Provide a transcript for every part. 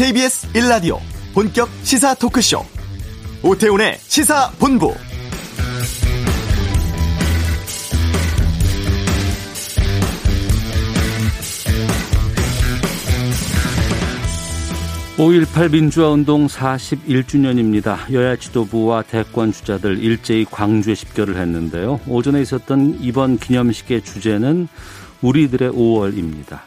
KBS 1라디오 본격 시사 토크쇼 오태훈의 시사본부 (5.18) 민주화운동 41주년입니다. 여야 지도부와 대권 주자들 일제히 광주에 집결을 했는데요. 오전에 있었던 이번 기념식의 주제는 우리들의 5월입니다.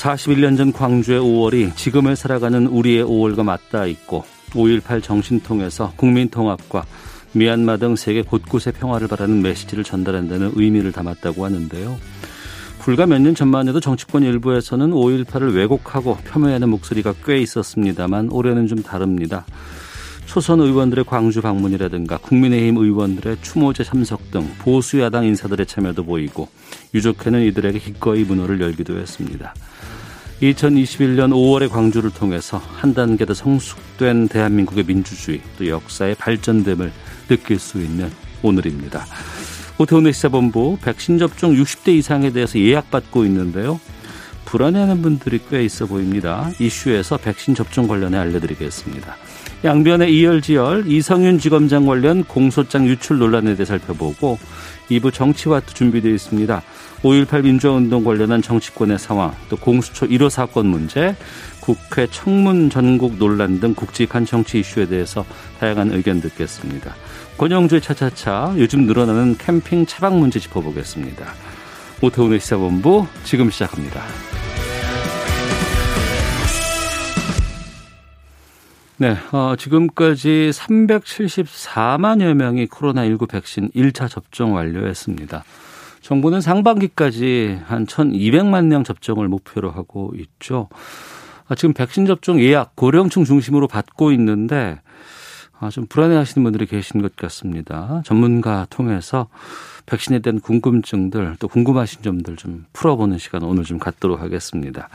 41년 전 광주의 5월이 지금을 살아가는 우리의 5월과 맞닿아 있고 5.18 정신통에서 국민통합과 미얀마 등 세계 곳곳의 평화를 바라는 메시지를 전달한다는 의미를 담았다고 하는데요. 불과 몇 년 전만 해도 정치권 일부에서는 5.18을 왜곡하고 폄훼하는 목소리가 꽤 있었습니다만 올해는 좀 다릅니다. 초선 의원들의 광주 방문이라든가 국민의힘 의원들의 추모제 참석 등 보수 야당 인사들의 참여도 보이고 유족회는 이들에게 기꺼이 문호를 열기도 했습니다. 2021년 5월의 광주를 통해서 한 단계 더 성숙된 대한민국의 민주주의 또 역사의 발전됨을 느낄 수 있는 오늘입니다. 오태훈의 시사본부 백신 접종 60대 이상에 대해서 예약받고 있는데요. 불안해하는 분들이 꽤 있어 보입니다. 이슈에서 백신 접종 관련해 알려드리겠습니다. 양변의 이열지열 이성윤 지검장 관련 공소장 유출 논란에 대해 살펴보고 2부 정치와트 준비되어 있습니다. 5.18 민주화운동 관련한 정치권의 상황, 또 공수처 1호 사건 문제, 국회 청문 전국 논란 등 굵직한 정치 이슈에 대해서 다양한 의견 듣겠습니다. 권영주의 차차차, 요즘 늘어나는 캠핑 차박 문제 짚어보겠습니다. 오태훈의 시사본부 지금 시작합니다. 네, 어, 지금까지 374만여 명이 코로나19 백신 1차 접종 완료했습니다. 정부는 상반기까지 한 1,200만 명 접종을 목표로 하고 있죠. 아, 지금 백신 접종 예약 고령층 중심으로 받고 있는데 아, 좀 불안해하시는 분들이 계신 것 같습니다. 전문가 통해서 백신에 대한 궁금증들 또 궁금하신 점들 좀 풀어보는 시간 오늘 좀 갖도록 하겠습니다.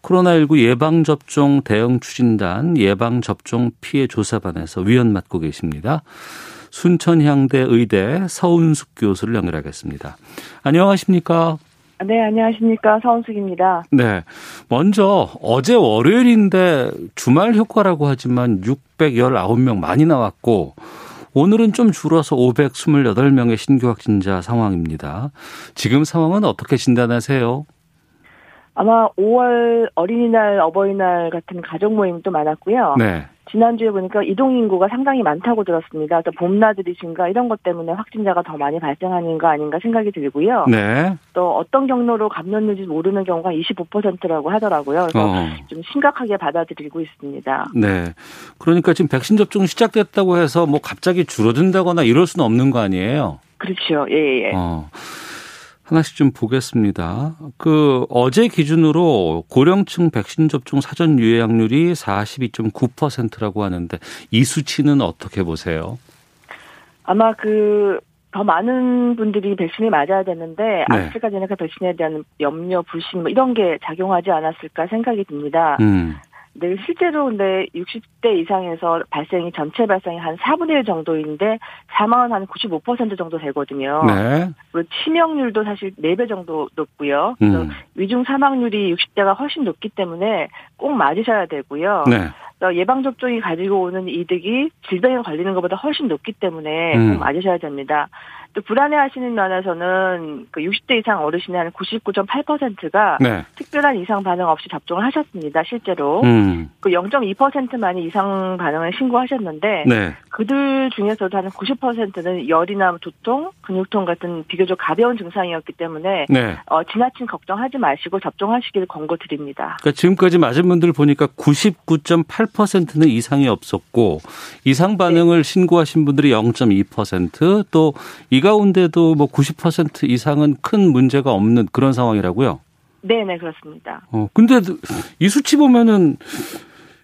코로나19 예방접종 대응 추진단 예방접종 피해 조사반에서 위원 맡고 계십니다. 순천향대 의대 서운숙 교수를 연결하겠습니다. 안녕하십니까? 네, 안녕하십니까. 서운숙입니다. 네. 먼저 어제 월요일인데 주말 효과라고 하지만 619명 많이 나왔고 오늘은 좀 줄어서 528명의 신규 확진자 상황입니다. 지금 상황은 어떻게 진단하세요? 아마 5월 어린이날, 어버이날 같은 가족 모임도 많았고요. 네. 지난주에 보니까 이동 인구가 상당히 많다고 들었습니다. 또 봄나들이 증가 이런 것 때문에 확진자가 더 많이 발생하는 거 아닌가 생각이 들고요. 네. 또 어떤 경로로 감염는지 모르는 경우가 25%라고 하더라고요. 그래서 어. 좀 심각하게 받아들이고 있습니다. 네. 그러니까 지금 백신 접종 시작됐다고 해서 뭐 갑자기 줄어든다거나 이럴 수는 없는 거 아니에요? 그렇죠. 예, 예. 어. 하나씩 좀 보겠습니다. 그 어제 기준으로 고령층 백신 접종 사전 유예약률이 42.9%라고 하는데 이 수치는 어떻게 보세요? 아마 그 더 많은 분들이 백신을 맞아야 되는데 네. 아스트라제네카 백신에 대한 염려, 불신 뭐 이런 게 작용하지 않았을까 생각이 듭니다. 음. 네, 실제로 근데 60대 이상에서 발생이 전체 발생이 한 4분의 1 정도인데 사망은 한 95% 정도 되거든요. 네. 그리고 치명률도 사실 4배 정도 높고요. 음. 위중 사망률이 60대가 훨씬 높기 때문에 꼭 맞으셔야 되고요. 네. 예방 접종이 가지고 오는 이득이 질병에 걸리는 것보다 훨씬 높기 때문에 음. 꼭 맞으셔야 됩니다. 또 불안해하시는 면에서는 그 60대 이상 어르신의 한 99.8%가 네. 특별한 이상 반응 없이 접종을 하셨습니다. 실제로 음. 그 0.2%만이 이상 반응을 신고하셨는데 네. 그들 중에서도 한 90%는 열이나 두통, 근육통 같은 비교적 가벼운 증상이었기 때문에 네. 어, 지나친 걱정하지 마시고 접종하시길 권고드립니다. 그러니까 지금까지 맞은 분들 보니까 99.8%는 이상이 없었고 이상 반응을 네. 신고하신 분들이 0.2%또 이가 운데도 뭐 90% 이상은 큰 문제가 없는 그런 상황이라고요? 네네, 그렇습니다. 어, 근데 이 수치 보면은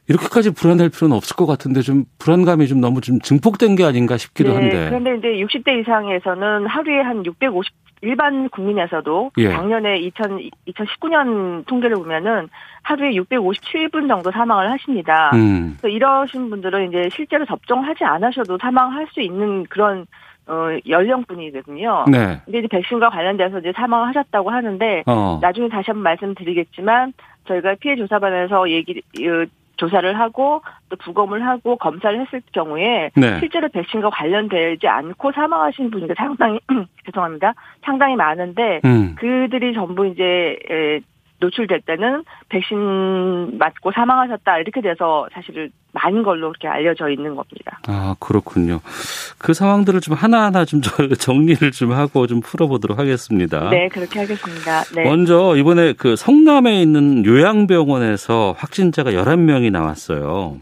이렇게까지 불안할 필요는 없을 것 같은데 좀 불안감이 좀 너무 좀 증폭된 게 아닌가 싶기도 네, 한데. 그런데 이제 60대 이상에서는 하루에 한 650, 일반 국민에서도 예. 작년에 2000, 2019년 통계를 보면은 하루에 657분 정도 사망을 하십니다. 음. 그래서 이러신 분들은 이제 실제로 접종하지 않으셔도 사망할 수 있는 그런 어, 연령분이거든요. 네. 근데 이제 백신과 관련돼서 이제 사망을 하셨다고 하는데, 어. 나중에 다시 한번 말씀드리겠지만, 저희가 피해 조사반에서 얘기, 어, 조사를 하고 또 부검을 하고 검사를 했을 경우에 네. 실제로 백신과 관련되지 않고 사망하신 분이 상당히 죄송합니다 상당히 많은데 음. 그들이 전부 이제 노출될 때는 백신 맞고 사망하셨다 이렇게 돼서 사실은 많은 걸로 그렇게 알려져 있는 겁니다. 아 그렇군요. 그 상황들을 좀 하나하나 좀 정리를 좀 하고 좀 풀어보도록 하겠습니다. 네 그렇게 하겠습니다. 네. 먼저 이번에 그 성남에 있는 요양병원에서 확진자가 11명이 나왔어요.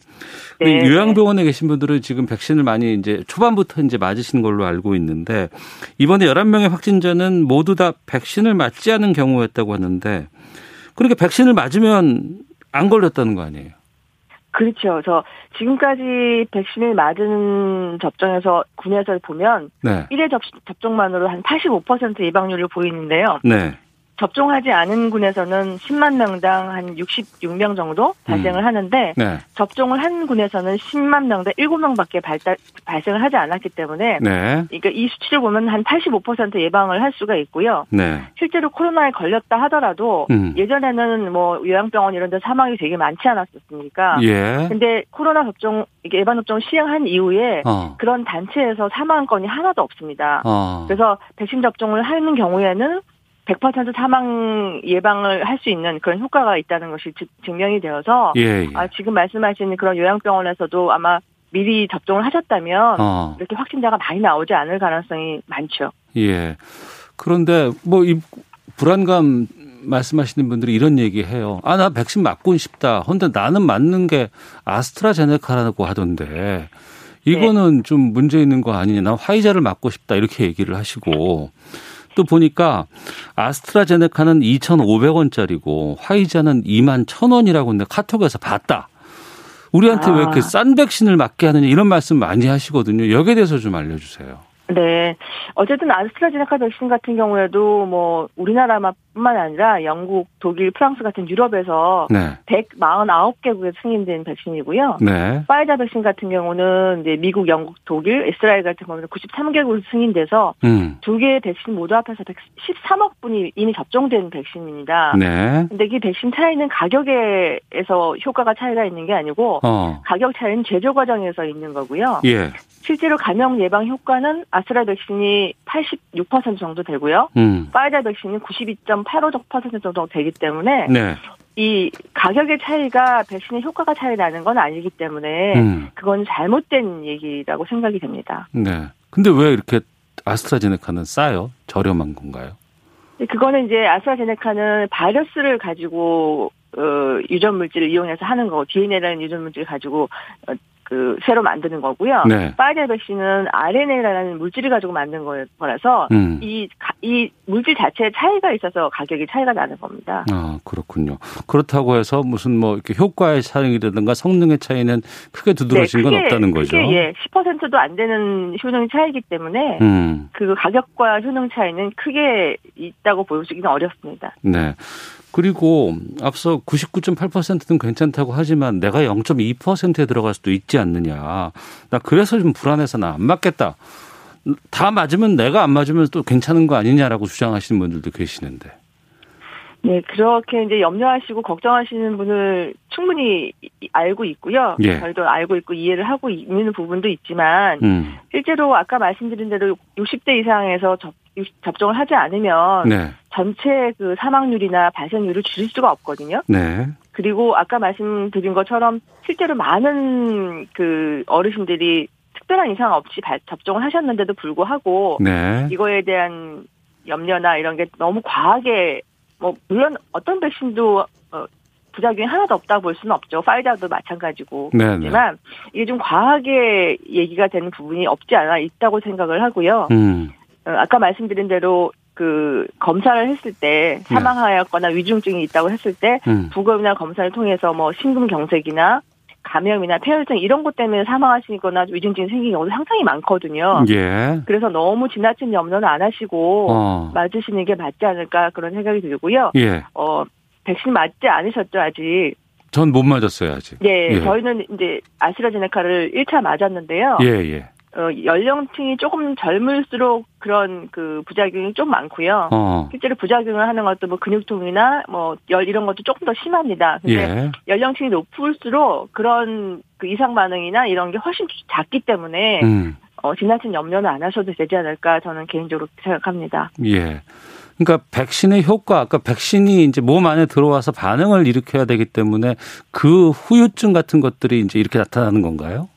네. 요양병원에 계신 분들은 지금 백신을 많이 이제 초반부터 이제 맞으시는 걸로 알고 있는데 이번에 11명의 확진자는 모두 다 백신을 맞지 않은 경우였다고 하는데 그러니까 백신을 맞으면 안 걸렸다는 거 아니에요? 그렇죠. 그래서 지금까지 백신을 맞은 접종에서 군에서 보면 네. 1회 접, 접종만으로 한 85% 예방률을 보이는데요. 네. 접종하지 않은 군에서는 10만 명당 한 66명 정도 발생을 음. 하는데 네. 접종을 한 군에서는 10만 명당 7명밖에 발달, 발생을 하지 않았기 때문에 네. 그러니까 이 수치를 보면 한 85% 예방을 할 수가 있고요. 네. 실제로 코로나에 걸렸다 하더라도 음. 예전에는 뭐 요양병원 이런 데 사망이 되게 많지 않았었습니까? 예. 근데 코로나 접종 이게 예방 접종 시행한 이후에 어. 그런 단체에서 사망 건이 하나도 없습니다. 어. 그래서 백신 접종을 하는 경우에는 100% 사망 예방을 할 수 있는 그런 효과가 있다는 것이 증명이 되어서 예, 예. 아, 지금 말씀하신 그런 요양병원에서도 아마 미리 접종을 하셨다면 어. 이렇게 확진자가 많이 나오지 않을 가능성이 많죠. 예. 그런데 뭐 이 불안감 말씀하시는 분들이 이런 얘기 해요. 아, 나 백신 맞고 싶다. 근데 나는 맞는 게 아스트라제네카라고 하던데 이거는 네. 좀 문제 있는 거 아니냐. 나 화이자를 맞고 싶다. 이렇게 얘기를 하시고 또 보니까 아스트라제네카는 2,500원짜리고 화이자는 2만 1,000원이라고 했는데 카톡에서 봤다. 우리한테 아. 왜 이렇게 싼 백신을 맞게 하느냐 이런 말씀 많이 하시거든요. 여기에 대해서 좀 알려주세요. 네. 어쨌든 아스트라제네카 백신 같은 경우에도 뭐 우리나라뿐만 아니라 영국, 독일, 프랑스 같은 유럽에서 네. 149개국에 승인된 백신이고요. 네. 파이자 백신 같은 경우는 이제 미국, 영국, 독일, 이스라엘 같은 경우는 93개국에서 승인돼서 음. 두 개의 백신 모두 합해서 113억 분이 이미 접종된 백신입니다. 네. 근데 이 백신 차이는 가격에서 효과가 차이가 있는 게 아니고 어. 가격 차이는 제조 과정에서 있는 거고요. 예. 실제로 감염 예방 효과는 아스트라 백신이 86% 정도 되고요. 음. 파이자 백신이 92.85% 정도 되기 때문에 네. 이 가격의 차이가 백신의 효과가 차이 나는 건 아니기 때문에 음. 그건 잘못된 얘기라고 생각이 됩니다. 네. 근데 왜 이렇게 아스트라제네카는 싸요? 저렴한 건가요? 그거는 이제 아스트라제네카는 바이러스를 가지고 어, 유전 물질을 이용해서 하는 거고 DNA라는 유전 물질을 가지고 어, 그 새로 만드는 거고요. 네. 파이자 백신은 RNA라는 물질을 가지고 만든 거라서 음. 이, 이 물질 자체에 차이가 있어서 가격이 차이가 나는 겁니다. 아 그렇군요. 그렇다고 해서 무슨 뭐 이렇게 효과의 차이라든가 성능의 차이는 크게 두드러진 네, 건 없다는 거죠. 크게, 예, 10%도 안 되는 효능 차이기 때문에 음. 그 가격과 효능 차이는 크게 있다고 보여주기는 어렵습니다. 네. 그리고 앞서 99.8%는 괜찮다고 하지만 내가 0.2%에 들어갈 수도 있지 않느냐. 나 그래서 좀 불안해서 나 안 맞겠다. 다 맞으면 내가 안 맞으면 또 괜찮은 거 아니냐라고 주장하시는 분들도 계시는데. 네, 그렇게 이제 염려하시고 걱정하시는 분을 충분히 알고 있고요. 예. 저희도 알고 있고 이해를 하고 있는 부분도 있지만 음. 실제로 아까 말씀드린 대로 60대 이상에서 접, 접종을 하지 않으면 네. 전체 그 사망률이나 발생률을 줄일 수가 없거든요. 네. 그리고 아까 말씀드린 것처럼 실제로 많은 그 어르신들이 특별한 이상 없이 접종을 하셨는데도 불구하고 네. 이거에 대한 염려나 이런 게 너무 과하게 뭐 물론 어떤 백신도 어, 부작용이 하나도 없다 볼 수는 없죠. 파이자도 마찬가지고 네네. 그렇지만 이게 좀 과하게 얘기가 되는 부분이 없지 않아 있다고 생각을 하고요. 음. 어, 아까 말씀드린 대로 그 검사를 했을 때 네. 사망하였거나 위중증이 있다고 했을 때 음. 부검이나 검사를 통해서 뭐 심근경색이나 감염이나 폐혈증 이런 것 때문에 사망하시거나 위중증이 생긴 경우도 상당히 많거든요. 예. 그래서 너무 지나친 염려는 안 하시고 어. 맞으시는 게 맞지 않을까 그런 생각이 들고요. 예. 어 백신 맞지 않으셨죠 아직? 전 못 맞았어요 아직. 네, 예. 저희는 이제 아스트라제네카를 1차 맞았는데요. 예, 예. 어, 연령층이 조금 젊을수록 그런 그 부작용이 좀 많고요. 어. 실제로 부작용을 하는 것도 뭐 근육통이나 뭐 열 이런 것도 조금 더 심합니다. 근데 예. 연령층이 높을수록 그런 그 이상 반응이나 이런 게 훨씬 작기 때문에 음. 어, 지나친 염려는 안 하셔도 되지 않을까 저는 개인적으로 생각합니다. 예. 그러니까 백신의 효과, 아까 백신이 이제 몸 안에 들어와서 반응을 일으켜야 되기 때문에 그 후유증 같은 것들이 이제 이렇게 나타나는 건가요?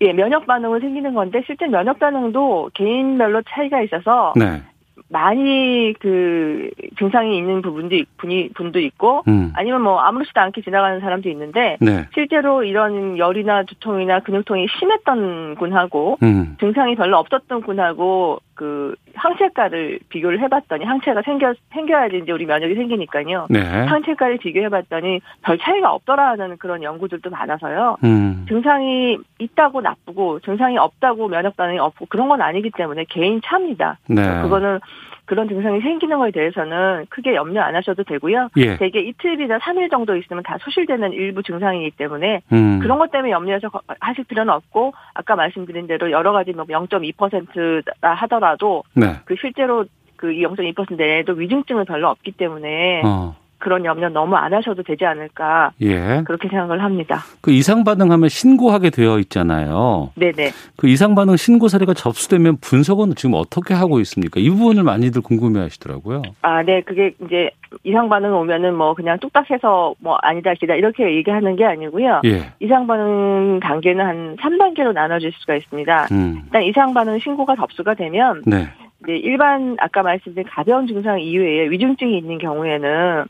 예, 면역 반응을 생기는 건데 실제 면역 반응도 개인별로 차이가 있어서 네. 많이 그 증상이 있는 부분도 분이 분도 있고 음. 아니면 뭐 아무렇지도 않게 지나가는 사람도 있는데 네. 실제로 이런 열이나 두통이나 근육통이 심했던 군하고 음. 증상이 별로 없었던 군하고 그 항체가를 비교를 해봤더니 항체가 생겨 생겨야지 이제 우리 면역이 생기니까요. 네. 항체가를 비교해봤더니 별 차이가 없더라는 그런 연구들도 많아서요. 음. 증상이 있다고 나쁘고 증상이 없다고 면역 반응이 없고 그런 건 아니기 때문에 개인 차입니다. 네. 그거는 그런 증상이 생기는 거에 대해서는 크게 염려 안 하셔도 되고요. 예. 대개 이틀이나 3일 정도 있으면 다 소실되는 일부 증상이기 때문에 음. 그런 것 때문에 염려해서 하실 필요는 없고 아까 말씀드린 대로 여러 가지 뭐 0.2%라 하더라도 네. 그 실제로 그 0.2% 내에도 위중증은 별로 없기 때문에 어. 그런 염려 너무 안 하셔도 되지 않을까 예. 그렇게 생각을 합니다. 그 이상 반응하면 신고하게 되어 있잖아요. 네네. 그 이상 반응 신고 사례가 접수되면 분석은 지금 어떻게 하고 있습니까? 이 부분을 많이들 궁금해하시더라고요. 아, 네, 그게 이제 이상 반응 오면은 뭐 그냥 뚝딱해서 뭐 아니다 기다 이렇게 얘기하는 게 아니고요. 예. 이상 반응 단계는 한 3단계로 나눠질 수가 있습니다. 음. 일단 이상 반응 신고가 접수가 되면 네. 이제 일반 아까 말씀드린 가벼운 증상 이외에 위중증이 있는 경우에는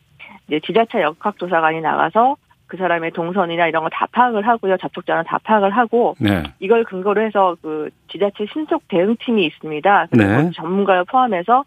이제 지자체 역학조사관이 나가서 그 사람의 동선이나 이런 거 다 파악을 하고요. 접촉자는 다 파악을 하고 네. 이걸 근거로 해서 그 지자체 신속 대응팀이 있습니다. 네. 전문가를 포함해서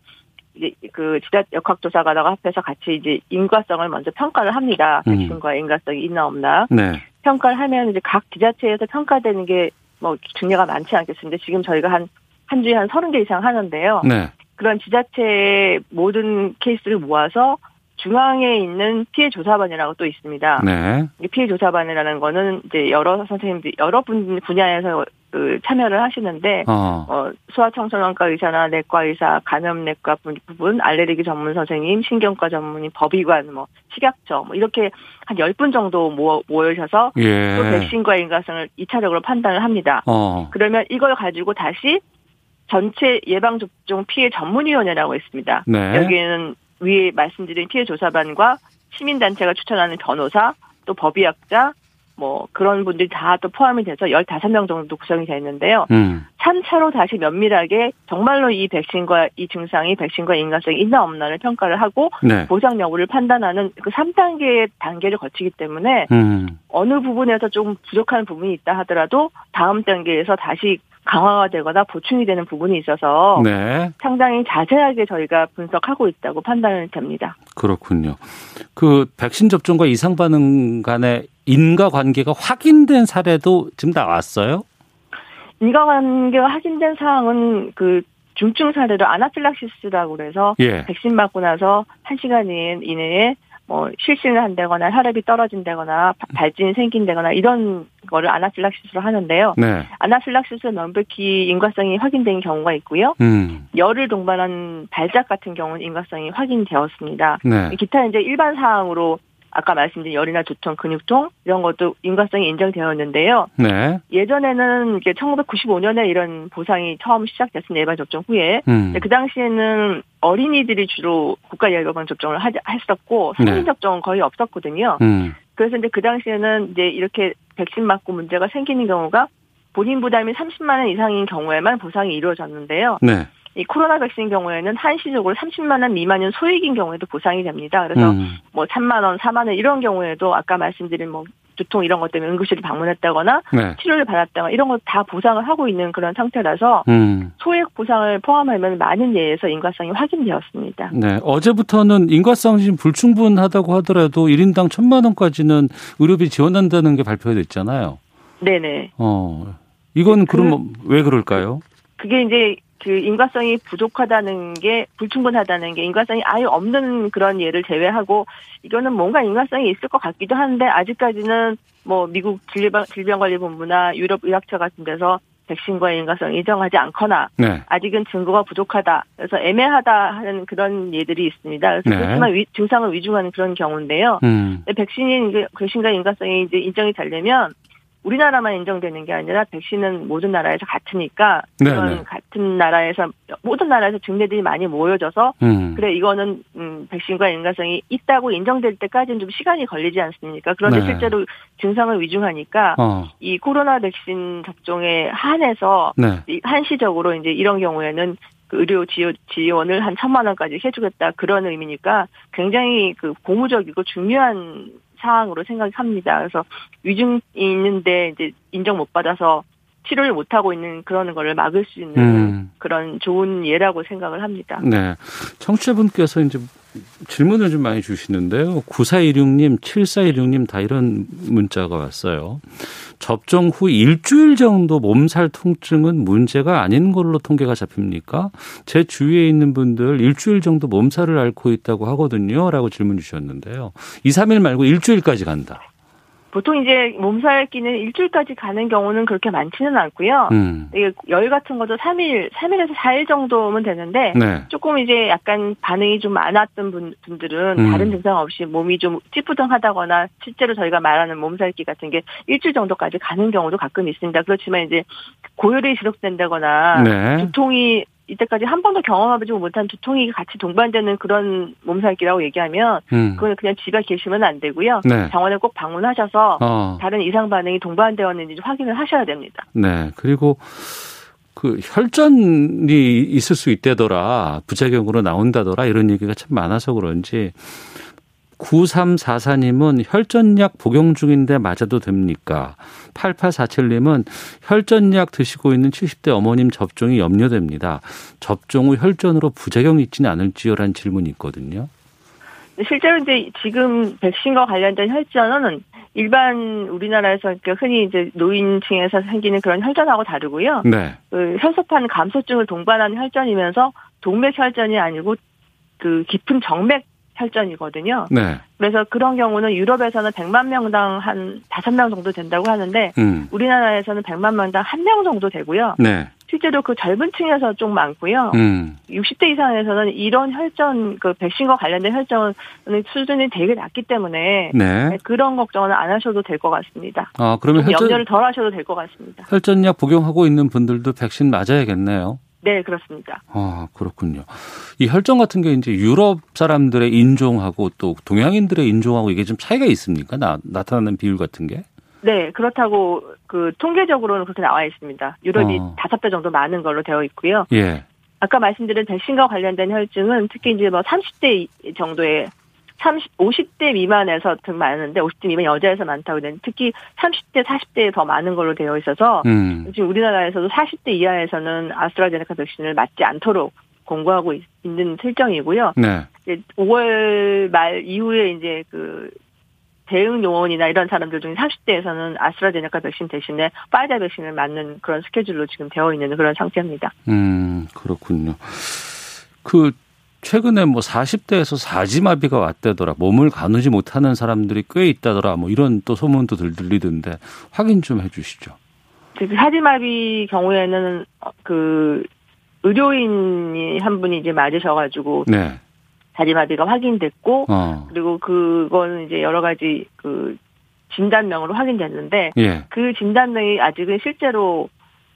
이제 그 지자 역학조사관하고 합해서 같이 이제 인과성을 먼저 평가를 합니다. 음. 백신과 인과성이 있나 없나. 네. 평가를 하면 이제 각 지자체에서 평가되는 게 뭐 중요가 많지 않겠습니다. 지금 저희가 한 한 주에 한 서른 개 이상 하는데요. 네. 그런 지자체의 모든 케이스를 모아서 중앙에 있는 피해 조사반이라고 또 있습니다. 네. 피해 조사반이라는 거는 이제 여러 선생님들 여러 분 분야에서 그 참여를 하시는데 어. 어 소아청소년과 의사나 내과 의사, 감염내과 부분, 알레르기 전문 선생님, 신경과 전문의, 법의관, 뭐 식약처 뭐 이렇게 한열분 정도 모여, 모여셔서 예. 또 백신과 인과성을 2차적으로 판단을 합니다. 어. 그러면 이걸 가지고 다시 전체 예방접종 피해 전문위원회라고 있습니다. 네. 여기에는 위에 말씀드린 피해 조사반과 시민단체가 추천하는 변호사, 또 법의학자, 뭐 그런 분들이 다 또 포함이 돼서 15명 정도 구성이 되어 있는데요. 음. 3차로 다시 면밀하게 정말로 이 백신과 이 증상이 백신과 인과성이 있나 없나를 평가를 하고 네. 보상 여부를 판단하는 그 3단계의 단계를 거치기 때문에 음. 어느 부분에서 좀 부족한 부분이 있다 하더라도 다음 단계에서 다시 강화가 되거나 보충이 되는 부분이 있어서 네. 상당히 자세하게 저희가 분석하고 있다고 판단을 됩니다. 그렇군요. 그 백신 접종과 이상 반응 간의 인과 관계가 확인된 사례도 지금 나왔어요? 인과 관계가 확인된 사항은 그 중증 사례로 아나필락시스라고 그래서 예. 백신 맞고 나서 1시간 이내에 뭐 실신을 한다거나 혈압이 떨어진다거나 발진이 생긴다거나 이런 거를 아나필락시스로 하는데요. 네. 아나필락시스 명백히 인과성이 확인된 경우가 있고요. 음. 열을 동반한 발작 같은 경우는 인과성이 확인되었습니다. 네. 기타 이제 일반 사항으로 아까 말씀드린 열이나 두통, 근육통 이런 것도 인과성이 인정되었는데요. 네. 예전에는 이게 1995년에 이런 보상이 처음 시작됐습니다. 예방 접종 후에. 음. 그 당시에는 어린이들이 주로 국가 예방 접종을 하, 했었고 성인 네. 접종은 거의 없었거든요. 음. 그래서 이제 그 당시에는 이제 이렇게 백신 맞고 문제가 생기는 경우가 본인 부담이 30만 원 이상인 경우에만 보상이 이루어졌는데요. 네. 이 코로나 백신 경우에는 한시적으로 30만 원 미만인 소액인 경우에도 보상이 됩니다. 그래서 음. 뭐 3만 원, 4만 원 이런 경우에도 아까 말씀드린 뭐 두통 이런 것 때문에 응급실을 방문했다거나 네. 치료를 받았다거나 이런 거다 보상을 하고 있는 그런 상태라서 음. 소액 보상을 포함하면 많은 예에서 인과성이 확인되었습니다. 네. 어제부터는 인과성이 불충분하다고 하더라도 1인당 1천만 원까지는 의료비 지원한다는 게 발표됐잖아요. 네네. 어. 이건 그, 그럼 왜 그럴까요? 그게 이제 그 인과성이 부족하다는 게 불충분하다는 게 인과성이 아예 없는 그런 예를 제외하고 이거는 뭔가 인과성이 있을 것 같기도 한데 아직까지는 뭐 미국 질병 질병관리본부나 유럽 의학처 같은 데서 백신과의 인과성 인정하지 않거나 네. 아직은 증거가 부족하다. 그래서 애매하다 하는 그런 예들이 있습니다. 그래서 네. 그렇지만 위, 증상을 위중하는 그런 경우인데요. 음. 백신이 백신과 인과성이 이제 인정이 되려면 우리나라만 인정되는 게 아니라 백신은 모든 나라에서 같으니까 그런 네네. 같은 나라에서 모든 나라에서 증례들이 많이 모여져서 음. 그래 이거는 음, 백신과 인과성이 있다고 인정될 때까지는 좀 시간이 걸리지 않습니까? 그런데 네. 실제로 증상을 위중하니까 어. 이 코로나 백신 접종에 한해서 네. 한시적으로 이제 이런 경우에는 그 의료 지원을 한 천만 원까지 해주겠다 그런 의미니까 굉장히 그 고무적이고 중요한 사항으로 생각합니다. 그래서 위중이 있는데 이제 인정 못 받아서 치료를 못 하고 있는 그런 거를 막을 수 있는 음. 그런 좋은 예라고 생각을 합니다. 네. 청취자분께서 이제 질문을 좀 많이 주시는데요. 9416님, 7416님 다 이런 문자가 왔어요. 접종 후 일주일 정도 몸살 통증은 문제가 아닌 걸로 통계가 잡힙니까? 제 주위에 있는 분들 일주일 정도 몸살을 앓고 있다고 하거든요. 라고 질문 주셨는데요. 2, 3일 말고 일주일까지 간다. 보통 이제 몸살기는 일주일까지 가는 경우는 그렇게 많지는 않고요. 음. 열 같은 것도 3일, 3일에서 4일 정도면 되는데 네. 조금 이제 약간 반응이 좀 많았던 분, 분들은 음. 다른 증상 없이 몸이 좀 찌뿌둥하다거나 실제로 저희가 말하는 몸살기 같은 게 일주일 정도까지 가는 경우도 가끔 있습니다. 그렇지만 이제 고열이 지속된다거나 네. 두통이 이때까지 한 번도 경험해보지 못한 두통이 같이 동반되는 그런 몸살기라고 얘기하면 음. 그건 그냥 집에 계시면 안 되고요. 네. 병원에 꼭 방문하셔서 어. 다른 이상 반응이 동반되었는지 확인을 하셔야 됩니다. 네. 그리고 그 혈전이 있을 수 있다더라 부작용으로 나온다더라 이런 얘기가 참 많아서 그런지 9344님은 혈전약 복용 중인데 맞아도 됩니까? 8847님은 혈전약 드시고 있는 70대 어머님 접종이 염려됩니다. 접종 후 혈전으로 부작용이 있지는 않을지요? 라는 질문이 있거든요. 실제로 이제 지금 백신과 관련된 혈전은 일반 우리나라에서 흔히 이제 노인층에서 생기는 그런 혈전하고 다르고요. 네. 그 혈소판 감소증을 동반하는 혈전이면서 동맥 혈전이 아니고 그 깊은 정맥 혈전이거든요. 네. 그래서 그런 경우는 유럽에서는 100만 명당 한 5명 정도 된다고 하는데 음. 우리나라에서는 100만 명당 1명 정도 되고요. 네. 실제로 그 젊은 층에서 좀 많고요. 음. 60대 이상에서는 이런 혈전, 그 백신과 관련된 혈전은 수준이 되게 낮기 때문에 네. 그런 걱정은 안 하셔도 될 것 같습니다. 아, 그러면 혈전, 염려를 덜 하셔도 될 것 같습니다. 혈전약 복용하고 있는 분들도 백신 맞아야겠네요. 네, 그렇습니다. 아, 그렇군요. 이 혈전 같은 게 이제 유럽 사람들의 인종하고 또 동양인들의 인종하고 이게 좀 차이가 있습니까? 나, 나타나는 비율 같은 게? 네, 그렇다고 그 통계적으로는 그렇게 나와 있습니다. 유럽이 어. 다섯 어. 배 정도 많은 걸로 되어 있고요. 예. 아까 말씀드린 백신과 관련된 혈증은 특히 이제 뭐 30대 정도의 30, 50대 미만에서 더 많은데 50대 미만 여자에서 많다고 되는 특히 30대, 40대에 더 많은 걸로 되어 있어서 음. 지금 우리나라에서도 40대 이하에서는 아스트라제네카 백신을 맞지 않도록 공고하고 있 는 실정이고요. 네. 5월 말 이후에 이제 그 대응 요원이나 이런 사람들 중에 30대에서는 아스트라제네카 백신 대신에 파이자 백신을 맞는 그런 스케줄로 지금 되어 있는 그런 상태입니다. 음, 그렇군요. 그 최근에 뭐 40대에서 사지마비가 왔다더라. 몸을 가누지 못하는 사람들이 꽤 있다더라. 뭐 이런 또 소문도 들리던데 확인 좀 해 주시죠. 그 사지마비 경우에는 그 의료인이 한 분이 이제 맞으셔가지고 네. 사지마비가 확인됐고 어. 그리고 그거는 이제 여러 가지 그 진단명으로 확인됐는데 예. 그 진단명이 아직은 실제로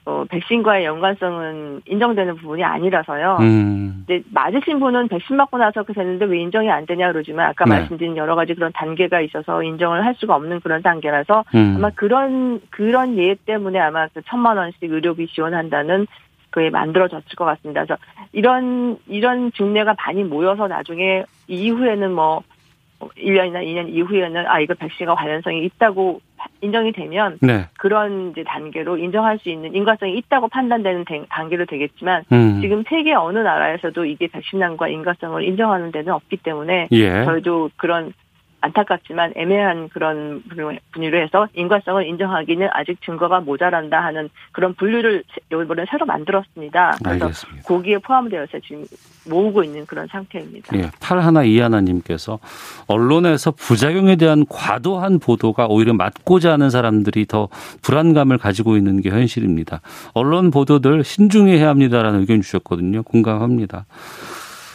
어, 백신과의 연관성은 인정되는 부분이 아니라서요. 음. 이제 맞으신 분은 백신 맞고 나서 그 됐는데 왜 인정이 안 되냐 그러지만 아까 네. 말씀드린 여러 가지 그런 단계가 있어서 인정을 할 수가 없는 그런 단계라서 음. 아마 그런 그런 예 때문에 아마 그 천만 원씩 의료비 지원한다는 그게 만들어졌을 것 같습니다. 그래서 이런 이런 증례가 많이 모여서 나중에 이후에는 뭐 1년이나 2년 이후에는 아 이거 백신과 관련성이 있다고 인정이 되면 네. 그런 이제 단계로 인정할 수 있는 인과성이 있다고 판단되는 단계로 되겠지만 음. 지금 세계 어느 나라에서도 이게 백신난과 인과성을 인정하는 데는 없기 때문에 예. 저희도 그런 안타깝지만 애매한 그런 분류로 해서 인과성을 인정하기는 아직 증거가 모자란다 하는 그런 분류를 이번에 새로 만들었습니다. 그래서 알겠습니다. 거기에 포함되어서 지금 모으고 있는 그런 상태입니다. 예, 8하나 이하나님께서 언론에서 부작용에 대한 과도한 보도가 오히려 맞고자 하는 사람들이 더 불안감을 가지고 있는 게 현실입니다. 언론 보도들 신중히 해야 합니다라는 의견 주셨거든요. 공감합니다.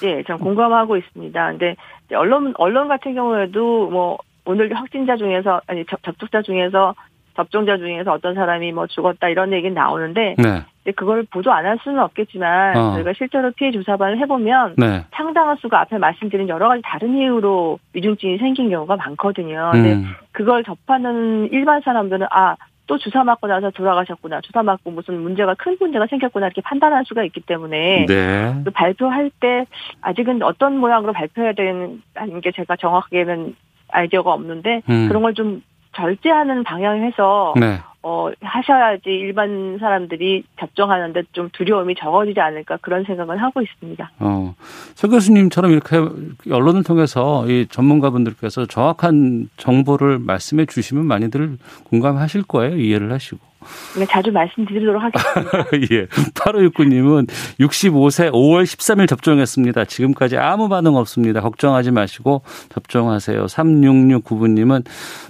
네, 전 공감하고 있습니다. 근데 언론 언론 같은 경우에도 뭐 오늘 확진자 중에서 아니 접촉자 중에서 접종자 중에서 어떤 사람이 뭐 죽었다 이런 얘기는 나오는데 네. 그걸 보도 안 할 수는 없겠지만 어. 저희가 실제로 피해 조사반을 해보면 네. 상당한 수가 앞에 말씀드린 여러 가지 다른 이유로 위중증이 생긴 경우가 많거든요. 근데 음. 그걸 접하는 일반 사람들은 아 또 주사 맞고 나서 돌아가셨구나. 주사 맞고 무슨 문제가 큰 문제가 생겼구나 이렇게 판단할 수가 있기 때문에 네. 그 발표할 때 아직은 어떤 모양으로 발표해야 되는 게 제가 정확하게는 아이디어가 없는데 음. 그런 걸 좀 절제하는 방향에서 네. 어, 하셔야지 일반 사람들이 접종하는데 좀 두려움이 적어지지 않을까 그런 생각을 하고 있습니다. 어, 서 교수님처럼 이렇게 언론을 통해서 이 전문가분들께서 정확한 정보를 말씀해 주시면 많이들 공감하실 거예요. 이해를 하시고. 네, 자주 말씀드리도록 하겠습니다. 예. 8569님은 65세 5월 13일 접종했습니다. 지금까지 아무 반응 없습니다. 걱정하지 마시고 접종하세요. 3669분님은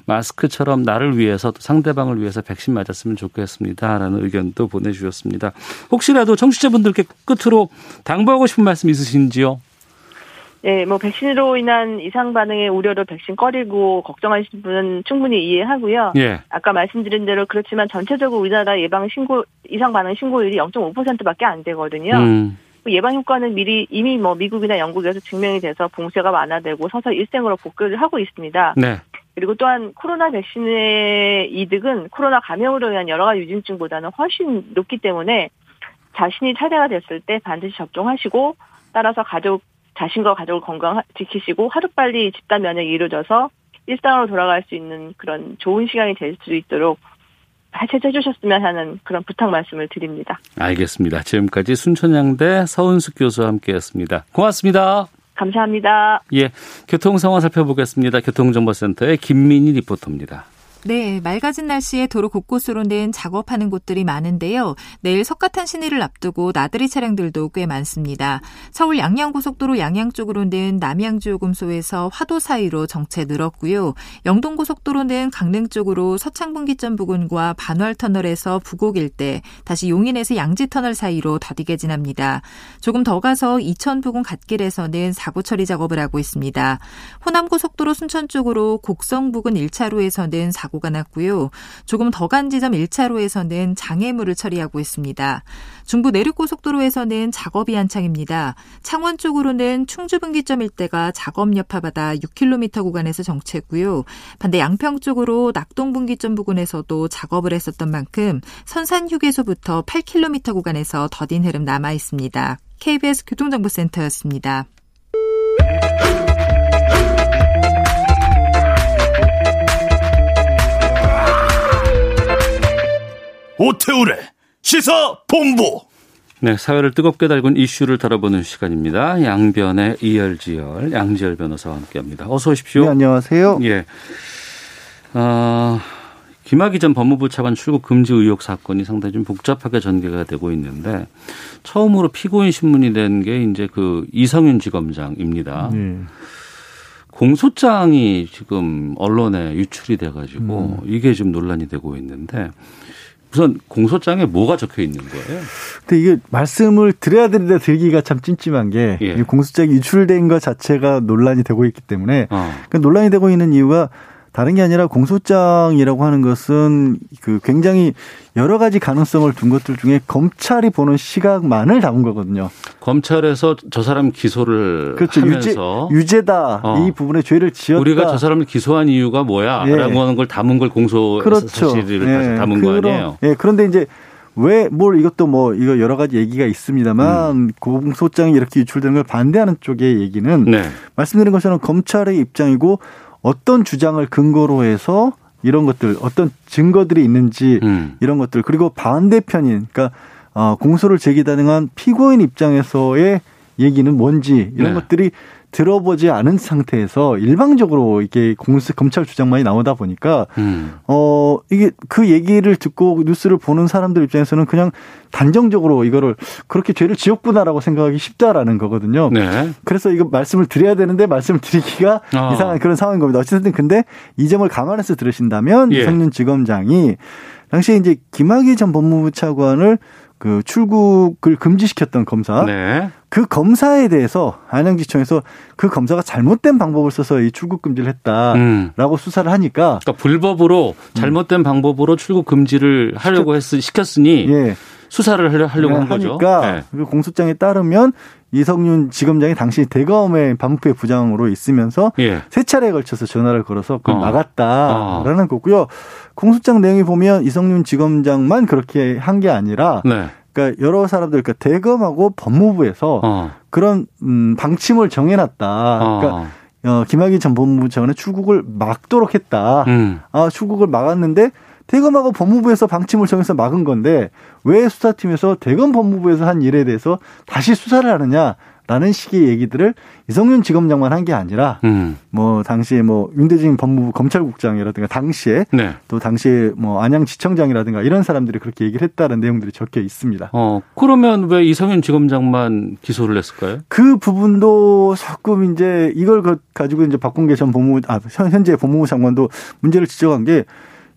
마스크처럼 나를 위해서 또 상대방을 위해서 백신 맞았으면 좋겠습니다. 라는 의견도 보내주셨습니다. 혹시라도 청취자분들께 끝으로 당부하고 싶은 말씀 있으신지요? 네, 뭐 백신으로 인한 이상 반응의 우려를 백신 꺼리고 걱정하시는 분은 충분히 이해하고요. 예. 아까 말씀드린 대로 그렇지만 전체적으로 우리나라 예방 신고 이상 반응 신고율이 0.5%밖에 안 되거든요. 음. 그 예방 효과는 미리 이미 뭐 미국이나 영국에서 증명이 돼서 봉쇄가 완화되고 서서 일생으로 복구를 하고 있습니다. 네. 그리고 또한 코로나 백신의 이득은 코로나 감염으로 인한 여러 가지 유증증보다는 훨씬 높기 때문에 자신이 차례가 됐을 때 반드시 접종하시고 따라서 가족 자신과 가족을 건강 지키시고 하루빨리 집단 면역이 이루어져서 일상으로 돌아갈 수 있는 그런 좋은 시간이 될 수 있도록 해체 해주셨으면 하는 그런 부탁 말씀을 드립니다. 알겠습니다. 지금까지 순천향대 서은숙 교수와 함께했습니다. 고맙습니다. 감사합니다. 예, 교통 상황 살펴보겠습니다. 교통정보센터의 김민희 리포터입니다. 네, 맑아진 날씨에 도로 곳곳으로는 작업하는 곳들이 많은데요. 내일 석가탄 신일을 앞두고 나들이 차량들도 꽤 많습니다. 서울 양양고속도로 양양 쪽으로는 남양주요금소에서 화도 사이로 정체 늘었고요. 영동고속도로는 강릉 쪽으로 서창분기점 부근과 반월터널에서 부곡 일대, 다시 용인에서 양지터널 사이로 더디게 지납니다. 조금 더 가서 이천 부근 갓길에서는 사고 처리 작업을 하고 있습니다. 호남고속도로 순천 쪽으로 곡성 부근 1차로에서는 사고 사고가 났고요. 조금 더 간 지점 1차로에서는 장애물을 처리하고 있습니다. 중부 내륙고속도로에서는 작업이 한창입니다. 창원 쪽으로는 충주분기점 일대가 작업 여파받아 6km 구간에서 정체고요. 반대 양평 쪽으로 낙동분기점 부근에서도 작업을 했었던 만큼 선산휴게소부터 8km 구간에서 더딘 흐름 남아 있습니다. KBS 교통정보센터였습니다. 오태우래 시사 본부. 네, 사회를 뜨겁게 달군 이슈를 다뤄보는 시간입니다. 양변의 이열지열, 양지열 변호사와 함께합니다. 어서 오십시오. 네, 안녕하세요. 예. 어, 김학의 전 법무부 차관 출국 금지 의혹 사건이 상당히 좀 복잡하게 전개가 되고 있는데 처음으로 피고인 신문이 된 게 이제 그 이성윤 지검장입니다. 네. 공소장이 지금 언론에 유출이 돼가지고 음. 이게 좀 논란이 되고 있는데 우선 공소장에 뭐가 적혀 있는 거예요? 근데 이게 말씀을 드려야 되는데 들기가 참 찜찜한 게 예. 공소장이 유출된 것 자체가 논란이 되고 있기 때문에 어. 그 논란이 되고 있는 이유가 다른 게 아니라 공소장이라고 하는 것은 그 굉장히 여러 가지 가능성을 둔 것들 중에 검찰이 보는 시각만을 담은 거거든요. 검찰에서 저 사람 기소를 그렇죠. 하면서 유죄, 다 어. 이 부분에 죄를 지었다. 우리가 저 사람을 기소한 이유가 뭐야? 예. 라고 하는 걸 담은 걸 공소 그렇죠. 사실을 예. 담은 그런, 거 아니에요? 예. 그런데 이제 왜 뭘 이것도 뭐 이거 여러 가지 얘기가 있습니다만 음. 공소장이 이렇게 유출되는 걸 반대하는 쪽의 얘기는 네. 말씀드린 것처럼 검찰의 입장이고 어떤 주장을 근거로 해서 이런 것들 어떤 증거들이 있는지 음. 이런 것들 그리고 반대편인 그러니까 어, 공소를 제기하는 피고인 입장에서의 얘기는 뭔지 이런 네. 것들이 들어보지 않은 상태에서 일방적으로 이게 공수 검찰 주장만이 나오다 보니까 음. 어 이게 그 얘기를 듣고 뉴스를 보는 사람들 입장에서는 그냥 단정적으로 이거를 그렇게 죄를 지었구나라고 생각하기 쉽다라는 거거든요. 네. 그래서 이거 말씀을 드려야 되는데 말씀을 드리기가 어. 이상한 그런 상황인 겁니다. 어쨌든 근데 이 점을 감안해서 들으신다면 예. 이성윤 지검장이 당시에 이제 김학의 전 법무부 차관을 그 출국을 금지시켰던 검사. 네. 그 검사에 대해서 안양지청에서 그 검사가 잘못된 방법을 써서 이 출국 금지를 했다라고 음. 수사를 하니까 그러니까 불법으로 잘못된 음. 방법으로 출국 금지를 하려고 했 시켰으니 예. 수사를 하려고 네, 한 거죠. 하니까 네. 그 공소장에 따르면 이성윤 지검장이 당시 대검의 반부의 부장으로 있으면서 예. 세 차례에 걸쳐서 전화를 걸어서 그걸 어. 막았다라는 어. 거고요. 공소장 내용이 보면 이성윤 지검장만 그렇게 한 게 아니라 네. 그러니까 여러 사람들 그러니까 대검하고 법무부에서 어. 그런 음 방침을 정해놨다. 그러니까 어. 어, 김학의 전 법무부 장관의 출국을 막도록 했다. 음. 아 출국을 막았는데 대검하고 법무부에서 방침을 정해서 막은 건데 왜 수사팀에서 대검 법무부에서 한 일에 대해서 다시 수사를 하느냐? 라는 식의 얘기들을 이성윤 지검장만 한 게 아니라 음. 뭐 당시에 뭐 윤대진 법무부 검찰국장이라든가 당시에 네. 또 당시에 뭐 안양지청장이라든가 이런 사람들이 그렇게 얘기를 했다는 내용들이 적혀 있습니다. 어 그러면 왜 이성윤 지검장만 기소를 했을까요? 그 부분도 조금 이제 이걸 가지고 이제 박공계 전 법무부 아 현재 법무부 장관도 문제를 지적한 게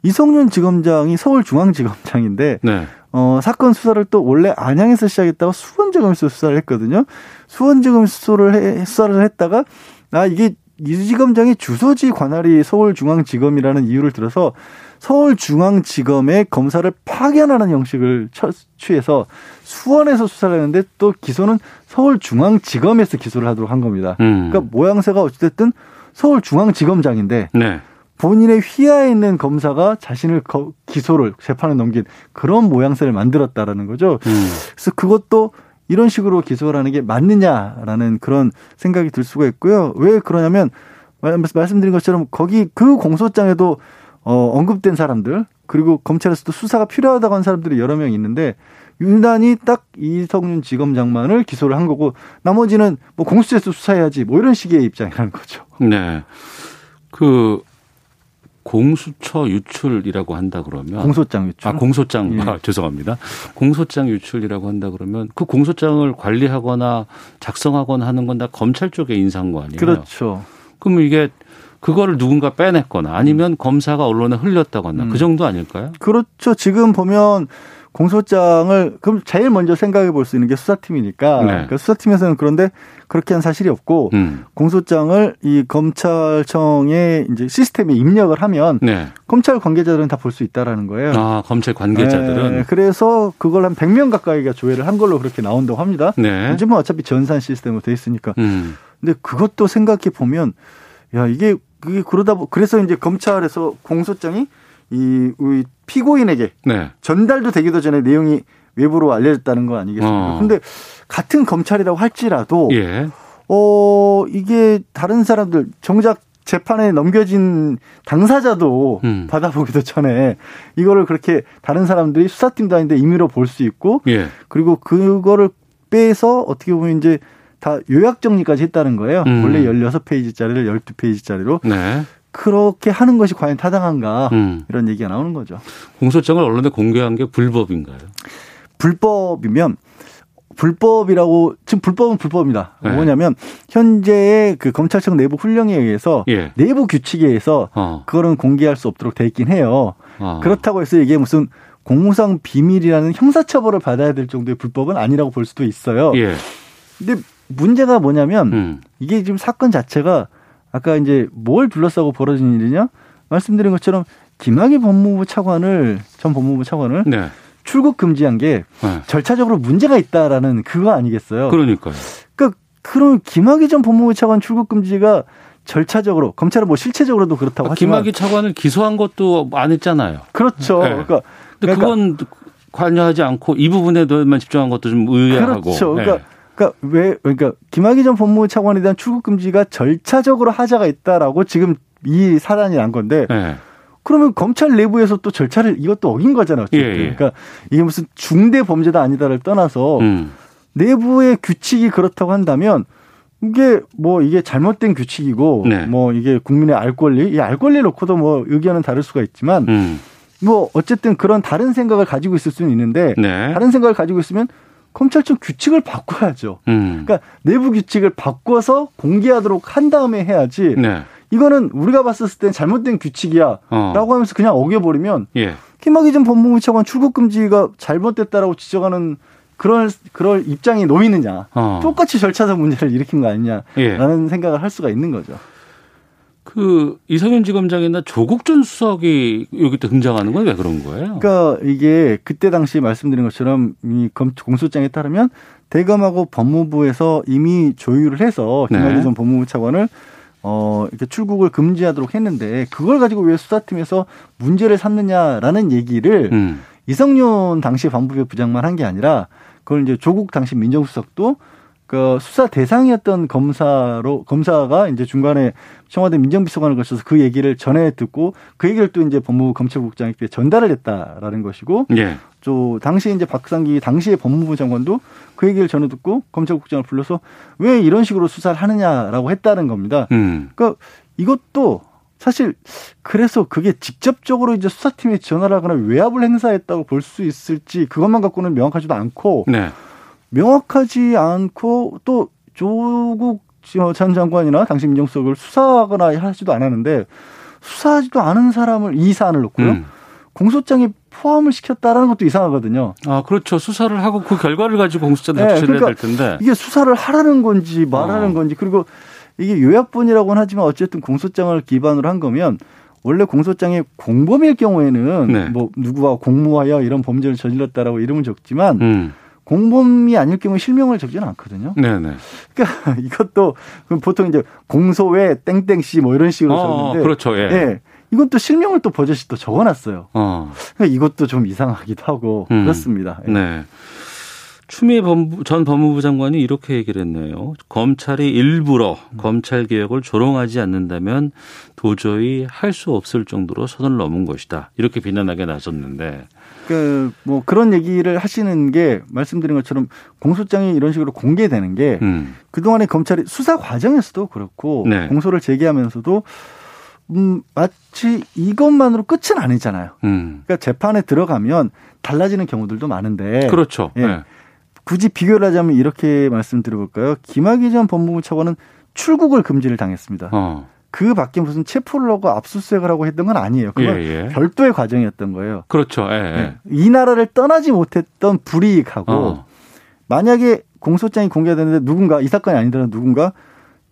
이성윤 지검장이 서울중앙지검장인데 네. 어, 사건 수사를 또 원래 안양에서 시작했다가 수원지검에서 수사를 했거든요. 수원지검 수사를 해, 수사를 했다가 아 이게 이 지검장이 주소지 관할이 서울중앙지검이라는 이유를 들어서 서울중앙지검의 검사를 파견하는 형식을 취해서 수원에서 수사를 했는데 또 기소는 서울중앙지검에서 기소를 하도록 한 겁니다. 음. 그러니까 모양새가 어찌됐든 서울중앙지검장인데 네. 본인의 휘하에 있는 검사가 자신을 기소를 재판에 넘긴 그런 모양새를 만들었다라는 거죠. 음. 그래서 그것도 이런 식으로 기소를 하는 게 맞느냐라는 그런 생각이 들 수가 있고요. 왜 그러냐면 말씀드린 것처럼 거기 그 공소장에도 어 언급된 사람들 그리고 검찰에서도 수사가 필요하다고 한 사람들이 여러 명 있는데 유난히 딱 이성윤 지검장만을 기소를 한 거고 나머지는 뭐 공수처에서 수사해야지 뭐 이런 식의 입장이라는 거죠. 네. 그 공수처 유출이라고 한다 그러면 공소장 유출 아 공소장 예. 아, 죄송합니다 공소장 유출이라고 한다 그러면 그 공소장을 관리하거나 작성하거나 하는 건 다 검찰 쪽의 인사인 거 아니에요? 그렇죠. 그럼 이게 그거를 누군가 빼냈거나 아니면 검사가 언론에 흘렸다거나 그 음. 그 정도 아닐까요? 그렇죠. 지금 보면 공소장을 그럼 제일 먼저 생각해 볼 수 있는 게 수사팀이니까 네. 그러니까 수사팀에서는 그런데 그렇게 한 사실이 없고 음. 공소장을 이 검찰청의 이제 시스템에 입력을 하면 네. 검찰 관계자들은 다 볼 수 있다라는 거예요. 아 검찰 관계자들은 네. 그래서 그걸 한 100명 가까이가 조회를 한 걸로 그렇게 나온다고 합니다. 네. 요즘은 어차피 전산 시스템으로 돼 있으니까. 음. 근데 그것도 생각해 보면 야 이게 그게 그러다 그래서 이제 검찰에서 공소장이 이 우리 피고인에게 네. 전달도 되기도 전에 내용이 외부로 알려졌다는 거 아니겠습니까? 어. 근데 같은 검찰이라고 할지라도 예. 어 이게 다른 사람들 정작 재판에 넘겨진 당사자도 음. 받아보기도 전에 이거를 그렇게 다른 사람들이 수사팀도 아닌데 임의로 볼 수 있고 예. 그리고 그거를 빼서 어떻게 보면 이제 다 요약 정리까지 했다는 거예요. 음. 원래 16페이지짜리를 12페이지짜리로. 네. 그렇게 하는 것이 과연 타당한가 음. 이런 얘기가 나오는 거죠. 공소장을 언론에 공개한 게 불법인가요? 불법이면 불법이라고 지금 불법은 불법입니다. 네. 뭐냐면 현재의 그 검찰청 내부 훈령에 의해서 예. 내부 규칙에 의해서 어. 그거는 공개할 수 없도록 돼 있긴 해요. 어. 그렇다고 해서 이게 무슨 공무상 비밀이라는 형사처벌을 받아야 될 정도의 불법은 아니라고 볼 수도 있어요. 예. 근데 문제가 뭐냐면 음. 이게 지금 사건 자체가 아까 이제 뭘 둘러싸고 벌어진 일이냐? 말씀드린 것처럼 김학의 법무부 차관을 전 법무부 차관을 네. 출국 금지한 게 네. 절차적으로 문제가 있다라는 그거 아니겠어요? 그러니까요. 그러니까 그럼 김학의 전 법무부 차관 출국 금지가 절차적으로 검찰은 뭐 실체적으로도 그렇다고 아, 하지만 김학의 차관을 기소한 것도 안 했잖아요. 그렇죠. 네. 그러니까, 그러니까 그건 관여하지 않고 이 부분에만 집중한 것도 좀 의아하고. 그렇죠. 그러니까 네. 그러니까 왜 그러니까 김학의 전 법무부 차관에 대한 출국 금지가 절차적으로 하자가 있다라고 지금 이 사단이 난 건데 네. 그러면 검찰 내부에서 또 절차를 이것도 어긴 거잖아요. 예, 예. 그러니까 이게 무슨 중대 범죄다 아니다를 떠나서 음. 내부의 규칙이 그렇다고 한다면 이게 뭐 이게 잘못된 규칙이고 네. 뭐 이게 국민의 알 권리, 이 알 권리 놓고도 뭐 의견은 다를 수가 있지만 음. 뭐 어쨌든 그런 다른 생각을 가지고 있을 수는 있는데 네. 다른 생각을 가지고 있으면 검찰청 규칙을 바꿔야죠. 음. 그러니까 내부 규칙을 바꿔서 공개하도록 한 다음에 해야지. 네. 이거는 우리가 봤을 땐 잘못된 규칙이야라고 어. 하면서 그냥 어겨버리면 예. 김학의 전 법무부 차관 출국 금지가 잘못됐다라고 지적하는 그럴 그럴 입장이 놓이느냐 어. 똑같이 절차상 문제를 일으킨 거 아니냐라는 예. 생각을 할 수가 있는 거죠. 그 이성윤 지검장이나 조국 전 수석이 여기 또 등장하는 건 왜 그런 거예요? 그러니까 이게 그때 당시 말씀드린 것처럼 이 공소장에 따르면 대검하고 법무부에서 이미 조율을 해서 김학의 네. 전 법무부 차관을 어, 이렇게 출국을 금지하도록 했는데 그걸 가지고 왜 수사팀에서 문제를 삼느냐라는 얘기를 음. 이성윤 당시 법무부 부장만 한 게 아니라 그걸 이제 조국 당시 민정수석도 그 수사 대상이었던 검사로 검사가 이제 중간에 청와대 민정비서관을 거쳐서 그 얘기를 전해 듣고 그 얘기를 또 이제 법무부 검찰국장에게 전달을 했다라는 것이고 예. 또 당시 이제 박상기 당시의 법무부 장관도 그 얘기를 전해 듣고 검찰국장을 불러서 왜 이런 식으로 수사를 하느냐라고 했다는 겁니다. 음. 그러니까 이것도 사실 그래서 그게 직접적으로 이제 수사팀에 전화를 하거나 외압을 행사했다고 볼 수 있을지 그것만 갖고는 명확하지도 않고 네. 명확하지 않고 또 조국 전 장관이나 당시 민정수석을 수사하거나 하지도 않았는데 수사하지도 않은 사람을 이 사안을 놓고요. 음. 공소장에 포함을 시켰다라는 것도 이상하거든요. 아, 그렇죠. 수사를 하고 그 결과를 가지고 공소장 네, 그러니까 될 텐데. 이게 수사를 하라는 건지 말하는 어. 건지 그리고 이게 요약본이라고는 하지만 어쨌든 공소장을 기반으로 한 거면 원래 공소장에 공범일 경우에는 네. 뭐 누구와 공모하여 이런 범죄를 저질렀다라고 이름을 적지만 음. 공범이 아닐 경우에 실명을 적지는 않거든요. 네네. 그러니까 이것도 보통 이제 공소 외 땡땡 씨뭐 이런 식으로 어, 적는데, 그렇죠. 예. 예. 이건 또 실명을 또 버젓이 또 적어놨어요. 어. 그러니까 이것도 좀 이상하기도 하고 음. 그렇습니다. 예. 네. 추미애 법무, 전 법무부 장관이 이렇게 얘기를 했네요. 검찰이 일부러 음. 검찰 개혁을 조롱하지 않는다면 도저히 할 수 없을 정도로 선을 넘은 것이다. 이렇게 비난하게 나섰는데 그, 뭐 그런 얘기를 하시는 게 말씀드린 것처럼 공소장이 이런 식으로 공개되는 게 음. 그동안에 검찰이 수사 과정에서도 그렇고 네. 공소를 제기하면서도 음, 마치 이것만으로 끝은 아니잖아요. 음. 그러니까 재판에 들어가면 달라지는 경우들도 많은데. 그렇죠. 예. 네. 굳이 비교를 하자면 이렇게 말씀드려볼까요? 김학의 전 법무부 차관은 출국을 금지를 당했습니다. 어. 그 밖에 무슨 체포를 하고 압수수색을 하고 했던 건 아니에요. 그건 예, 예. 별도의 과정이었던 거예요. 그렇죠. 예, 예. 네. 이 나라를 떠나지 못했던 불이익하고 어. 만약에 공소장이 공개되는데 누군가 이 사건이 아니더라도 누군가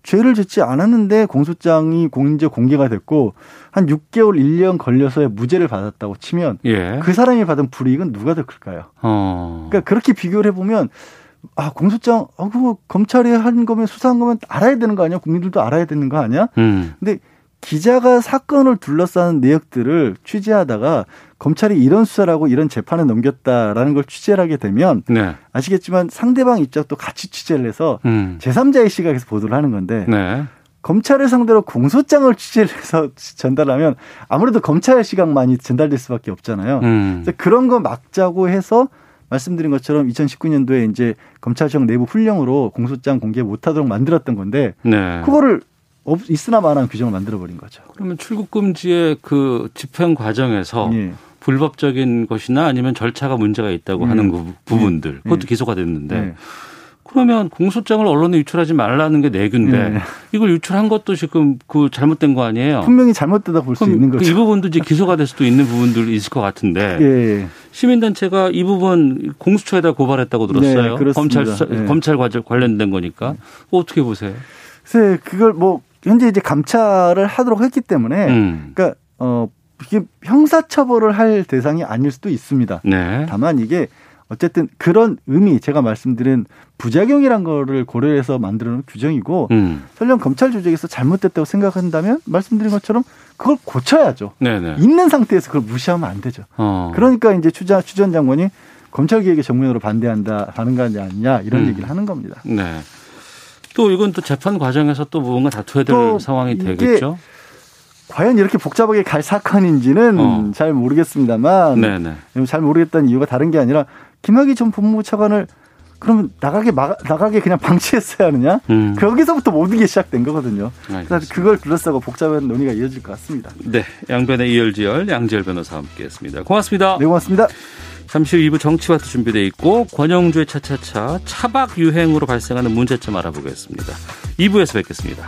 죄를 짓지 않았는데 공소장이 공인제 공개가 됐고 한 6개월 1년 걸려서 무죄를 받았다고 치면 예. 그 사람이 받은 불이익은 누가 더 클까요? 어. 그러니까 그렇게 비교를 해보면 아 공소장 아 그거 검찰이 한 거면 수사한 거면 알아야 되는 거 아니야? 국민들도 알아야 되는 거 아니야? 음. 근데 기자가 사건을 둘러싸는 내역들을 취재하다가 검찰이 이런 수사라고 이런 재판에 넘겼다라는 걸 취재를 하게 되면 네. 아시겠지만 상대방 입장도 같이 취재를 해서 음. 제3자의 시각에서 보도를 하는 건데 네. 검찰을 상대로 공소장을 취재를 해서 전달하면 아무래도 검찰의 시각만이 전달될 수밖에 없잖아요. 음. 그래서 그런 거 막자고 해서 말씀드린 것처럼 2019년도에 이제 검찰청 내부 훈령으로 공소장 공개 못하도록 만들었던 건데 네. 그거를 없, 있으나 마나한 규정을 만들어 버린 거죠. 그러면 출국 금지의 그 집행 과정에서 예. 불법적인 것이나 아니면 절차가 문제가 있다고 음. 하는 그 부분들 예. 그것도 기소가 됐는데 예. 그러면 공소장을 언론에 유출하지 말라는 게 내규인데 네. 이걸 유출한 것도 지금 그 잘못된 거 아니에요? 분명히 잘못되다 볼 수 있는 거죠. 이 부분도 이제 기소가 될 수도 있는 부분들이 있을 것 같은데 예. 시민단체가 이 부분 공수처에다 고발했다고 들었어요. 네, 검찰 네. 검찰 관련된 거니까 어떻게 보세요? 글쎄 그걸 뭐 현재 이제 감찰을 하도록 했기 때문에 음. 그러니까 어 이게 형사처벌을 할 대상이 아닐 수도 있습니다. 네. 다만 이게 어쨌든 그런 의미 제가 말씀드린 부작용이란 거를 고려해서 만들어 놓은 규정이고 음. 설령 검찰 조직에서 잘못됐다고 생각한다면 말씀드린 것처럼 그걸 고쳐야죠. 네네. 있는 상태에서 그걸 무시하면 안 되죠. 어. 그러니까 이제 추자 추전 장관이 검찰 개혁에 정면으로 반대한다 하는 거 아니냐 이런 음. 얘기를 하는 겁니다. 네. 또 이건 또 재판 과정에서 또 뭔가 다투어야 될 상황이 되겠죠. 과연 이렇게 복잡하게 갈 사건인지는 어. 잘 모르겠습니다만 네네. 잘 모르겠다는 이유가 다른 게 아니라 김학의 전 법무부 차관을 그러면 나가게 막, 나가게 그냥 방치했어야 하느냐? 음. 거기서부터 모든 게 시작된 거거든요. 그래서 그걸 둘러싸고 복잡한 논의가 이어질 것 같습니다. 네, 양변의 이열지열 양지열 변호사와 함께했습니다. 고맙습니다. 네, 고맙습니다. 잠시 후 2부 정치와도 준비되어 있고 권영주의 차차차 차박 유행으로 발생하는 문제점 알아보겠습니다. 2부에서 뵙겠습니다.